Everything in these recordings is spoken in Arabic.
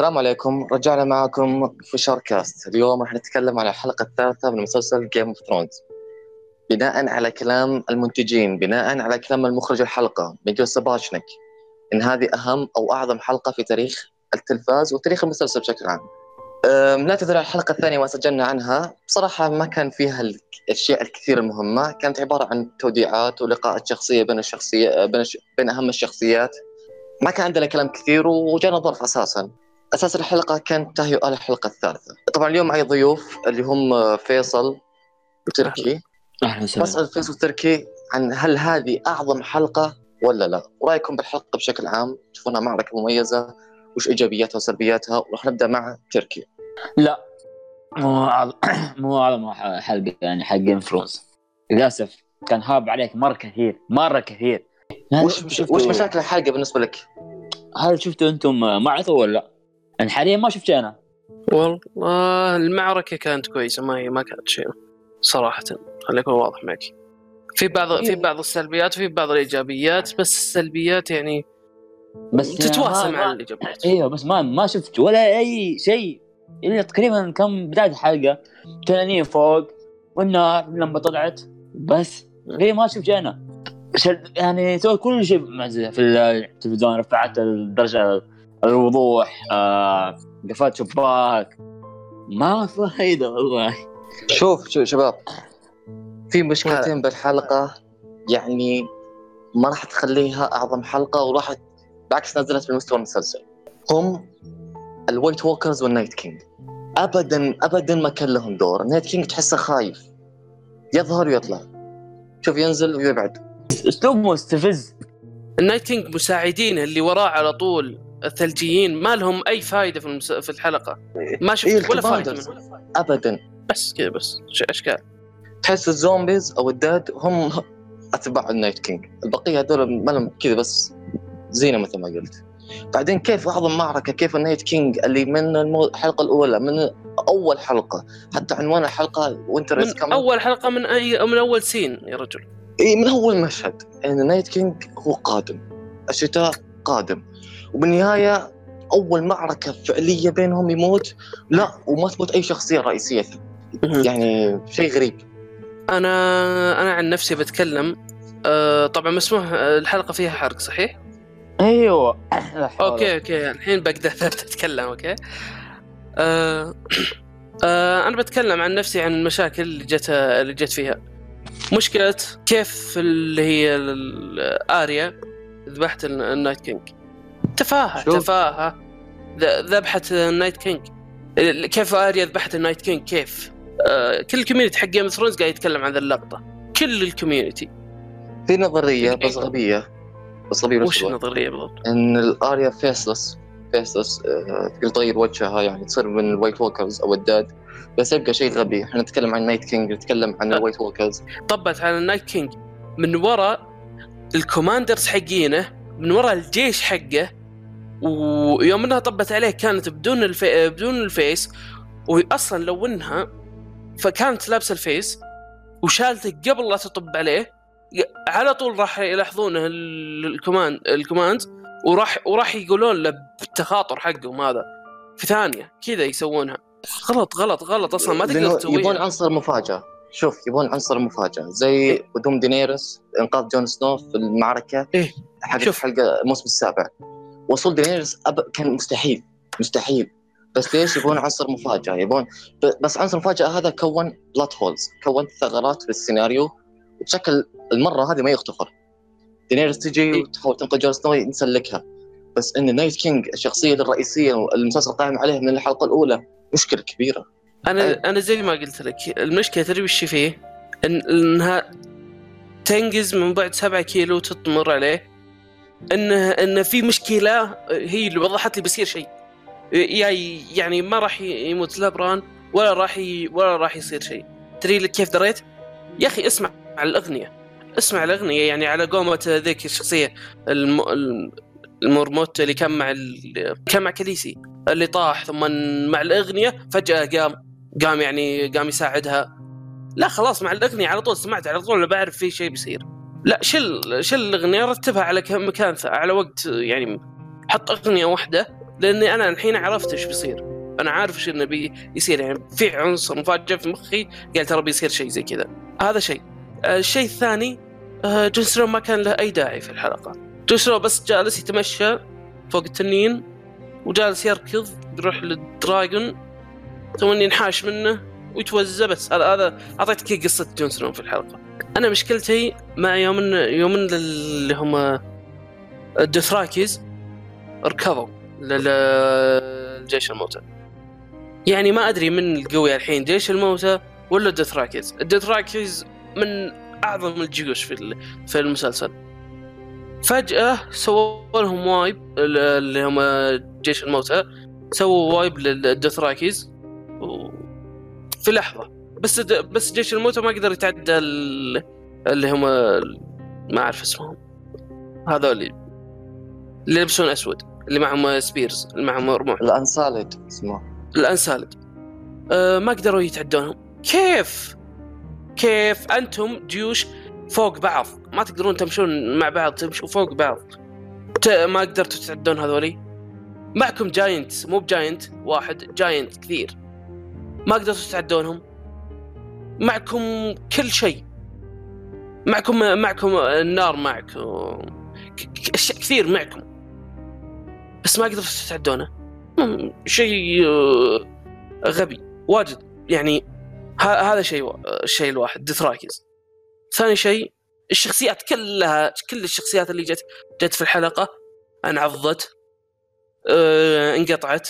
السلام عليكم. رجعنا معكم في شاركاست اليوم راح نتكلم على الحلقة الثالثة من مسلسل Game of Thrones بناء على كلام المنتجين بناء على كلام المخرج الحلقة Miguel Sapochnik. إن هذه أهم أو أعظم حلقة في تاريخ التلفاز وتاريخ المسلسل بشكل عام. أم، نعتذر على الحلقة الثانية ما سجلنا عنها. بصراحة ما كان فيها الأشياء الكثير المهمة. كانت عبارة عن توديعات ولقاءات شخصية بين الشخصية بين. بين أهم الشخصيات. ما كان عندنا كلام كثير وجانا ظرف أساساً. أساس الحلقة كانت تهيئة الحلقة الثالثة. طبعا اليوم معي ضيوف اللي هم فيصل وتركي أهلا وسهلا. بسال فيصل وتركي عن هل هذه أعظم حلقة ولا لا؟ ورأيكم بالحلقة بشكل عام تشوفونها معركة مميزة وش إيجابياتها وسلبياتها وراح نبدأ مع تركي. لا مو أعظم مو أعظم حلقة يعني حق فروز للأسف كان هاب عليك مرة كثير مرة كثير. وش وش مشاكل الحلقة بالنسبة لك؟ هل شفتوا أنتم معثو ولا لا؟ يعني حاليا ما شفت أنا. والله المعركة كانت كويسة ما هي ما كانت شيء صراحة خليني أكون واضح معك. في بعض في بعض السلبيات وفي بعض الإيجابيات بس السلبيات يعني بس تتواصل مع الإيجابيات. أيوه بس ما ما شفت ولا أي شيء. إلا تقريبا كم بداية الحلقة تنانين فوق والنار لما طلعت بس ليه ما شفت أنا. يعني سويت كل شيء في التلفزيون رفعت الدرجة الوضوح آه قفلت شباك. ما فايدة والله. شوف شوف شباب في مشكلتين بالحلقة. يعني ما راح تخليها أعظم حلقة وراح بالعكس نزلت من مستوى المسلسل. هم ال White Walkers وال Night King ابدا ابدا ما كان لهم دور. ال Night King تحسه خايف. يظهر ويطلع. شوف ينزل ويبعد. اسلوب مستفز. النايت كينج مساعدينه اللي وراه على طول. الثلجيين ما لهم أي فائدة في المس... في الحلقة. ما إيه شفت ولا ال commanders. منهم. ابدا. بس كذا بس أشكال. تحس ال zombies أو ال dead هم أتباع ال Night King. البقية هذول ما لهم كذا بس زينة مثل ما قلت. بعدين كيف اعظم معركه كيف ال Night King اللي من المو- الحلقة الأولى من أول حلقة حتى عنوان الحلقة Winter is من أول حلقة من أي من أول scene يا رجل. اي من أول مشهد. ان ال Night King هو قادم. الشتاء قادم. وبالنهاية أول معركة فعلية بينهم يموت لا وما تموت أي شخصية رئيسية. يعني شيء غريب. أنا أنا عن نفسي بتكلم آه طبعا مسموح آه، الحلقة فيها حرق صحيح؟ أيوه. Okay okay. الحين بقدر أتكلم okay. آه آه أنا بتكلم عن نفسي عن المشاكل اللي جت اللي جت فيها. مشكلة كيف اللي هي ال- آريا ذبحت ال- Night King. تفاهة. تفاهة. ذبحت ال Night King كيف آريا ذبحت ال Night King كيف؟ آه كل ال community حق Game Thrones قاعد يتكلم عن ذا اللقطة. كل ال community في نظرية بس غبيه بس غبيه وش. النظرية بالضبط؟ إن الآريا faceless faceless آه، تقدر تغير وجهها يعني تصير من ال White Walkers أو ال dead. بس يبقى شيء غبي. إحنا نتكلم عن Night King نتكلم عن. ال White Walkers طبت على ال Night King من وراء ال commanders حقينه من وراء الجيش حقه ويوم إنها طبت عليه كانت بدون الفي... بدون ال face واصلا لو إنها فكانت لابسة ال face وشالته قبل لا تطب عليه على طول راح يلاحظونه ال- ال command ال command وراح وراح يقولون له بالتخاطر حقهم هذا. في ثانية كذا يسوونها. غلط غلط غلط أصلا ما تقدر تسويها. يبون عنصر مفاجأة. شوف يبون عنصر مفاجأة. زي قدوم دينيرس إنقاذ جون سنو في المعركة إيه. حق. الحلقة الموسم السابع. وصول دينيرس أب... كان مستحيل مستحيل. بس ليش يبون عنصر مفاجأة؟ يبون ب... بس عنصر المفاجاه هذا كون plot holes كون ثغرات في السيناريو وبشكل المرة هذه ما يغتفر دينيرس تجي إيه. وتحاول تنقذ جون سنو نسلكها بس إن Night King الشخصية الرئيسية المسلسل قائم عليه من الحلقة الأولى مشكلة كبيرة. أنا أي. أنا زي ما قلت لك المشكلة تدري وش فيه؟ إن انها تنقز من بعد سبعة كيلو تطمر عليه. انه انه في مشكلة هي اللي وضحت لي بيصير شيء. يعني ما راح يموت لا بران ولا راح ي... ولا راح يصير شيء. تدري لك كيف دريت؟ يا أخي اسمع على الأغنية. اسمع الأغنية يعني على قومة ذيك الشخصية الم... الم- المرموت اللي كان مع ال... كان مع كليسي اللي طاح ثم مع الأغنية فجأة قام قام يعني قام يساعدها. لا خلاص مع الأغنية على طول سمعت على طول بعرف في شيء بيصير. لا شل شل الأغنية رتبها على كم- مكان على وقت يعني حط أغنية واحدة لأني أنا الحين عرفت إيش بيصير. أنا عارف إيش إنه بي يصير يعني في عنصر مفاجئ في مخي قال ترى بيصير شيء زي كذا. هذا شيء. آه، الشيء الثاني آه، جون ما كان له أي داعي في الحلقة. جون بس جالس يتمشى فوق التنين وجالس يركض يروح لل dragon ثم ينحاش منه ويتوزى بس هذا هذا أعطيتك قصة جون في الحلقة. أنا مشكلتي مع يوم إن يوم إن اللي هم الدثراكيز ركضوا للجيش الموتى. يعني ما أدري من القوي الحين جيش الموتى ولا الدثراكيز الدثراكيز من أعظم الجيوش في في المسلسل. فجأة سووا لهم wipe ال- اللي هم جيش الموتى سووا wipe للدثراكيز في لحظة. بس بس جيش الموتى ما قدر يتعدى ال- اللي هم ما أعرف اسمهم. هذول اللي يلبسون أسود اللي معهم spears اللي معهم رموح. ال Unsullied اسمه. ال Unsullied أه ما قدروا يتعدونهم. كيف؟ كيف أنتم جيوش فوق بعض؟ ما تقدرون تمشون مع بعض تمشوا فوق بعض. ت- ما قدرتوا تتعدون هذولي؟ معكم giant مو ب giant واحد giant كثير. ما قدرتوا تتعدونهم؟ معكم كل شيء. معكم معكم النار معكم أشياء كثير معكم. بس ما قدرتوا تتعدونه. شيء آه، غبي واجد. يعني هذا شيء الشيء الواحد دثراكيز ثاني شيء الشخصيات كلها كل الشخصيات اللي جت جت في الحلقة انعضت آه، انقطعت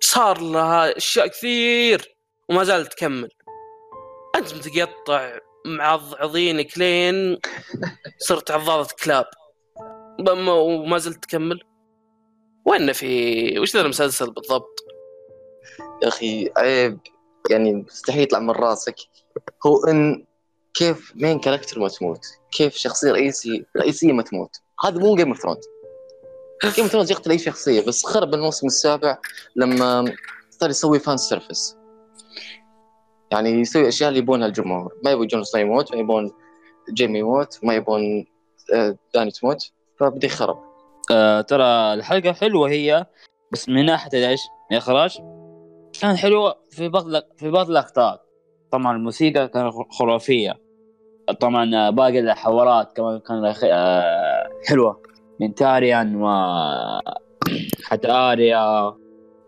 صار لها أشياء كثير. وما زالت تكمل. أنت متقطع معضعضينك لين صرت عضاضة كلاب. وما زلت تكمل. وين في وش ذا المسلسل بالضبط؟ يا أخي عيب. يعني مستحيل يطلع من راسك. هو إن كيف main character ما تموت. كيف شخصية رئيسي رئيسية ما تموت. هذا مو Game of Thrones Game of Thrones يقتل أي شخصية بس خرب الموسم السابع لما صار يسوي fan service يعني يسوي أشياء اللي يبونها الجمهور ما يبون جون سنو يموت ما يبون جيمي يموت ما يبون آه، داني تموت فبدا يخرب آه ترى الحلقة حلوة هي بس من ناحية إيش؟ الإخراج؟ كان حلوة في بعض في بعض الأخطاء طبعا الموسيقى كانت خرافية. طبعا باقي الحوارات كمان كان آه، حلوة. من تاريان و حتى آريا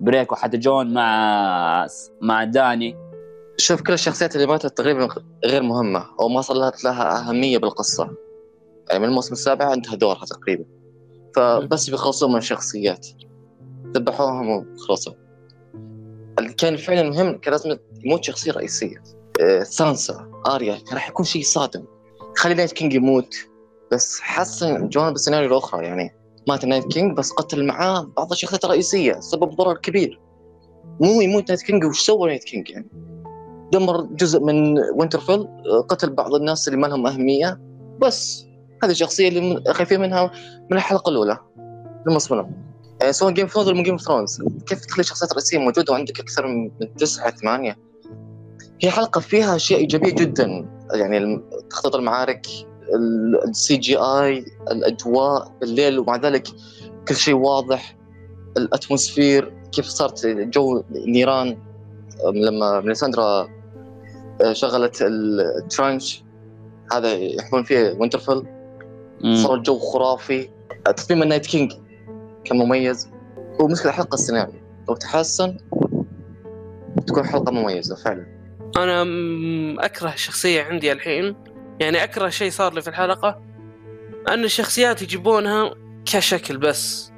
بريك وحتى جون مع مع داني. شوف كل الشخصيات اللي ماتت تقريبا غير مهمة أو ما صارت لها أهمية بالقصة. يعني من الموسم السابع انتهى دورها تقريبا. فبس بيخلصون من الشخصيات. ذبحوهم وخلصوا. اللي كان فعلا مهم كان لازم يموت شخصية رئيسية. آه، سانسا آريا كان راح يكون شيء صادم. خلي Night King يموت. بس حسن جوان بالسيناريو الأخرى يعني مات Night King بس قتل معاه بعض الشخصيات الرئيسية سبب ضرر كبير. مو يموت Night King وش سوى Night King يعني؟ دمر جزء من وينترفيل قتل بعض الناس اللي ما لهم أهمية. بس هذه الشخصية اللي خايفين منها من الحلقة الأولى الموسم الأول يعني سواء Game of Thrones ولا Game of Thrones كيف تخلي شخصيات رئيسية موجودة وعندك أكثر من تسعة ثمانية؟ هي حلقة فيها أشياء إيجابية جدا. يعني تخطيط المعارك ال CGI الأجواء بالليل ومع ذلك كل شيء واضح. ال atmosphere كيف صارت جو نيران لما ميليساندرا شغلت ال trench هذا يحمون فيه وينترفيل صار الجو خرافي. تصميم ال Night King كان مميز. هو مشكلة حلقة السيناريو. لو تحسن تكون حلقة مميزة فعلا. أنا م- أكره شخصيه عندي الحين. يعني أكره شيء صار لي في الحلقة. أن الشخصيات يجيبونها كشكل بس.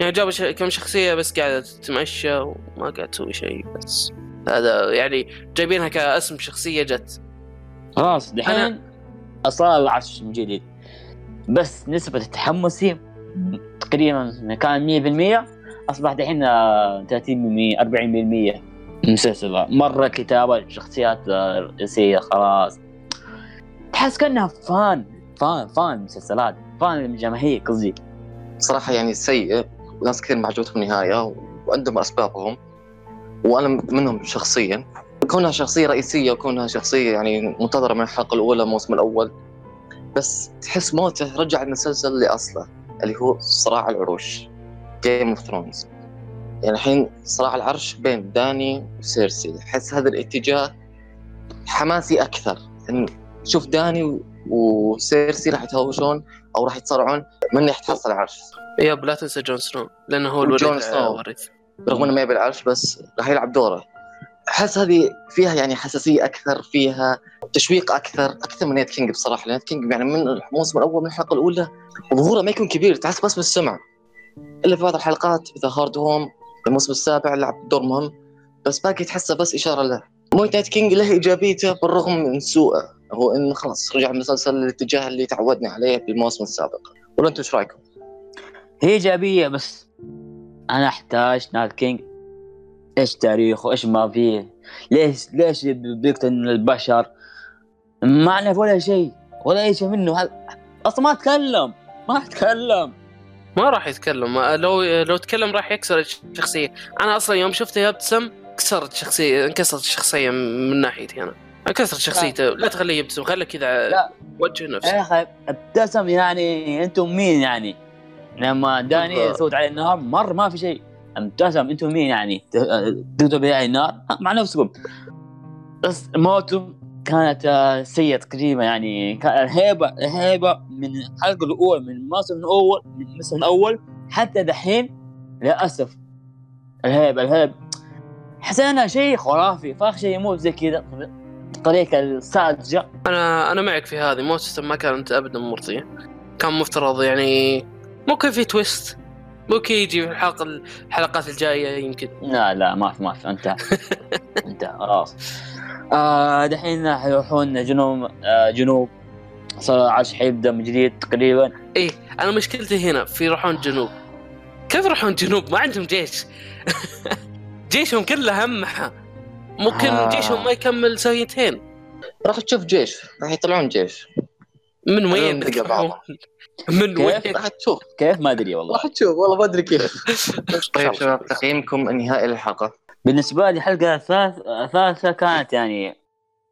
يعني جابوا كم شخصية بس قاعدة تتمشى وما قاعدة تسوي شيء بس. هذا يعني جايبينها كاسم شخصية جت. خلاص دحين صار العرش من جديد. بس نسبة التحمسي تقريبا كان 100% أصبح دحين آه، 30% 40% المسلسل مرة كتابة شخصيات آه، رئيسية خلاص. تحس كأنها fan fan fan مسلسلات fan الجماهير قصدي. صراحة يعني سيء وناس كثير ما عجبتهم النهاية وعندهم أسبابهم. وأنا منهم شخصيا. كونها شخصية رئيسية وكونها شخصية يعني منتظرة من الحلقة الأولى الموسم الأول بس تحس موته رجع المسلسل لأصله اللي هو صراع العروش Game of Thrones يعني الحين صراع العرش بين داني وسيرسي. احس هذا الاتجاه حماسي أكثر. إن شوف داني وسيرسي راح يتهاوشون أو راح يتصارعون من ناحيه حصل العرش yep لا تنسى جون سنو لأنه هو الوريث سنو. رغم إنه ما يبي العرش بس راح يلعب دوره. أحس هذه فيها يعني حساسية أكثر فيها تشويق أكثر أكثر من Night King بصراحة. Night King يعني من الموسم الأول من الحلقة الأولى ظهوره ما يكون كبير تحس بس بالسمع. إلا في بعض الحلقات مثل Hardhome الموسم السابع لعب دور مهم بس باقي تحسه بس إشارة له. مو Night King له إيجابيته بالرغم من سوءه. هو انه خلاص رجع المسلسل للاتجاه اللي تعودنا عليه بالموسم السابق. ولا أنتم إيش رأيكم؟ هي إيجابية بس أنا أحتاج Night King إيش تاريخه إيش ما فيه. ليش ليش بيقتل البشر؟ ما نعرف ولا شيء ولا أي شيء منه. هل... أصلا ما تكلم ما تكلم ما راح يتكلم. لو لو تكلم راح يكسر الشخصية. أنا أصلا يوم شفته يبتسم كسرت شخصيه انكسرت الشخصية من ناحيتي أنا. انكسرت شخصيته. لا تخليه يبتسم خله كذا. وجه نفسه يا أخي ابتسم يعني أنتم مين يعني؟ لما داني. سوت عليه النار مر ما في شيء. ابتسم أنتم مين يعني؟ تقدروا عليه النار مع نفسكم. بس موته كانت آه، سيئة تقريبا يعني. كان الهيبة الهيبة من الحلقة الأولى من الموسم الأول من الموسم الأول حتى دحين للأسف. الهيبة الهيبة. حسينا شيء خرافي فاخ شيء يموت زي كذا. الطريقة الساذجة. أنا أنا معك في هذه. موتته ما كانت ابدا مرضية. كان مفترض يعني ممكن في تويست. ممكن يجي في الحلقة الحلقات الجاية يمكن. لا لا ما في ما في. انتهى. انتهى خلاص. آه دحين يروحون جنوب آه جنوب. صار العرش حيبدأ من جديد تقريبا. أنا مشكلتي هنا في يروحون جنوب. كيف يروحون جنوب؟ ما عندهم جيش. جيشهم كله همحه ممكن آه. جيشهم ما يكمل سنتين. راح تشوف جيش راح يطلعون جيش. من وين؟ نلقى بعض. من؟ وين؟ راح تشوف. كيف؟ ما أدري والله. راح تشوف والله ما أدري كيف. طيب شباب تقييمكم النهائي للحلقة. بالنسبة لي الحلقة الثالث الثالثه كانت يعني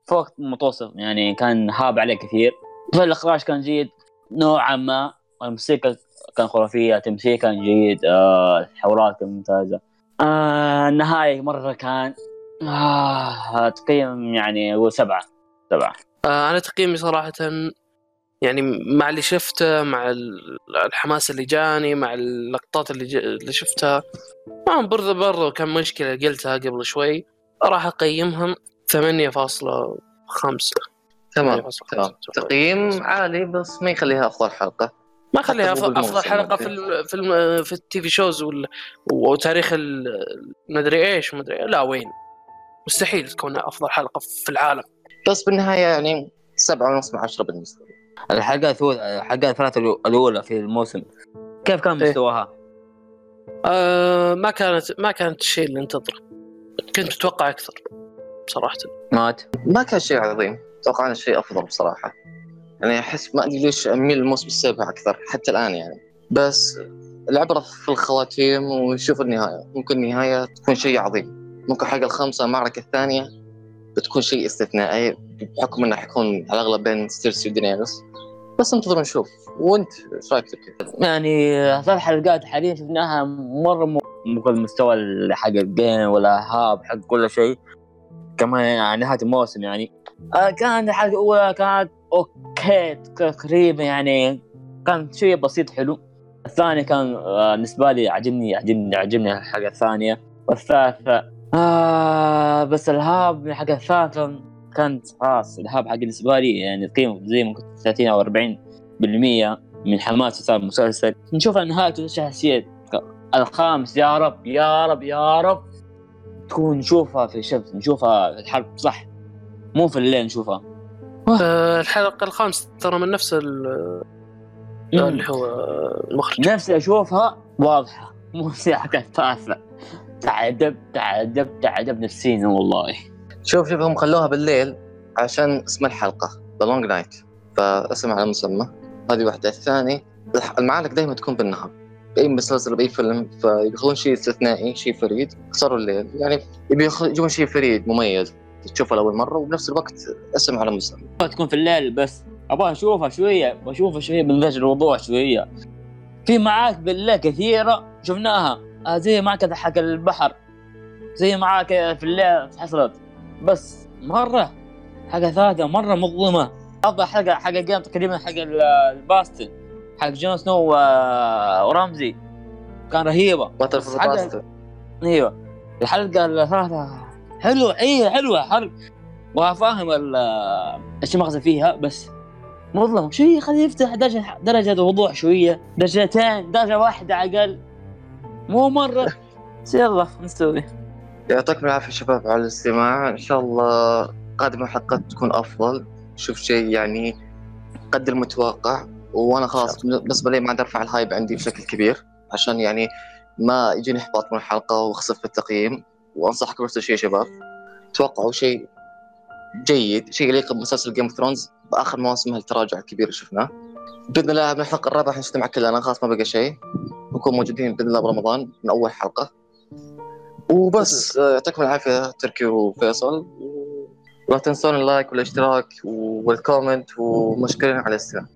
فوق المتوسط يعني كان هاب عليه كثير. فالاخراج كان جيد نوعا ما. الموسيقى كان خرافية التمثيل كان جيد آه الحوارات كانت ممتازة. آه النهاية مرة كان آه تقييم يعني هو سبعة سبعة. آه، أنا تقييمي صراحة يعني مع اللي شفته مع ال- الحماس اللي جاني مع اللقطات اللي, ج... اللي شفتها. ما برضه برضه كان مشكلة قلتها قبل شوي. راح أقيمهم 8.5 تمام 8.5. تمام. تقييم عالي بس ما يخليها أفضل حلقة. ما بالموسم أفضل حلقة في. ال في ال في التي في شوز وال... وتاريخ ال- مدري إيش مدري لا وين. مستحيل تكون أفضل حلقة في العالم. بس بالنهاية يعني سبعة ونص من عشرة بالنسبة لي. الحلقة الثو- الحلقة الأولى في الموسم. كيف كان إيه. مستواها؟ آه ما كانت ما كانت الشيء اللي انتظره كنت أتوقع أكثر بصراحه مات؟ ما كان شيء عظيم. توقعنا شيء أفضل بصراحة. يعني أحس ما أدري ليش أميل للموسم السابع أكثر حتى الآن يعني. بس العبرة في الخواتيم ونشوف النهاية. ممكن النهاية تكون شيء عظيم. ممكن الحلقة الخامسة المعركة الثانية بتكون شيء استثنائي بحكم إنه حيكون على الأغلب بين ستيرسي ودينيرس بس انتظر نشوف. وانت إيش رايك؟ يعني ثلاث حلقات حاليا شفناها مرة مو المستوى حق ال Game ولا hype حق كل شيء. كمان يعني نهاية الموسم يعني. آه كانت الحلقة الأولى كانت أوكي تقريبا يعني كان شيء بسيط حلو. الثاني كان آه بالنسبة لي عجبني عجبني عجبني الحلقة الثانية. والثالثة آه بس ال hype الحلقة الثالثه كانت خلاص الهاب حق بالنسبة لي يعني قيمه زي ما كنت 30 أو 40 بالمية من حماس صار المسلسل نشوف نهايته شخصية الخامس يا رب يا رب يا رب. تكون نشوفها في الشمس نشوفها في الحرب صح. مو في الليل نشوفها. آه الحلقة الخامسة ترى من نفس ال- اللي هو المخرج. نفسي أشوفها واضحة. مو حق الثالثة تعذب تعذب تعذب نفسيا والله. شوف شوف هم خلوها بالليل عشان اسم الحلقة The Long Night فاسم على مسمى. هذه واحدة. الثاني المعارك دائما تكون بالنهار. باي مسلسل باي فيلم فيخلون شيء استثنائي شيء فريد. اختصروا الليل. يعني يبي يجيبون شيء فريد مميز تشوفه لأول مرة وبنفس الوقت اسم على مسمى. تكون في الليل بس. أبغى أشوفها شوية بشوفها شوية من ذاك الوضوح شوية. في معاك بالله كثيرة شفناها. آه زي معك حق البحر. زي معاك في الليل حصلت بس مرة حاجة ثالثة مرة مظلمة. أفضل حلقة حق الجيم تقريبا حق ال- الباستن حق جون سنو ورمزي. كان رهيبة. باتل بس فور حاجة- باستن. أيوه الحلقة الثالثة حلوة اي حلوة حرق وفاهم ال- إيش المغزى فيها بس مظلم شوية خليه يفتح درجة درجة وضوح شوية. درجتين درجة واحدة أقل مو مرة. بس يلا نسوي. يعطيكم العافية شباب على الاستماع. إن شاء الله قادم الحلقات تكون أفضل. شوف شيء يعني قد المتوقع. وأنا خلاص بالنسبة لي ما عاد أرفع الهايب عندي بشكل كبير. عشان يعني ما يجيني إحباط من الحلقة واخسف في التقييم. وأنصحكم نفس الشيء يا شباب. توقعوا شيء جيد. شيء يليق بمسلسل Game of Thrones بآخر مواسم التراجع الكبير اللي شفناه. بإذن الله من الحلقة الرابعة حنجتمع كلنا. خلاص ما بقى شيء. نكون موجودين بإذن الله برمضان. من أول حلقة. وبس. آه، يعطيكم العافية تركي وفيصل. ولا تنسون ال like والاشتراك وال comment ومشكورين على الاستماع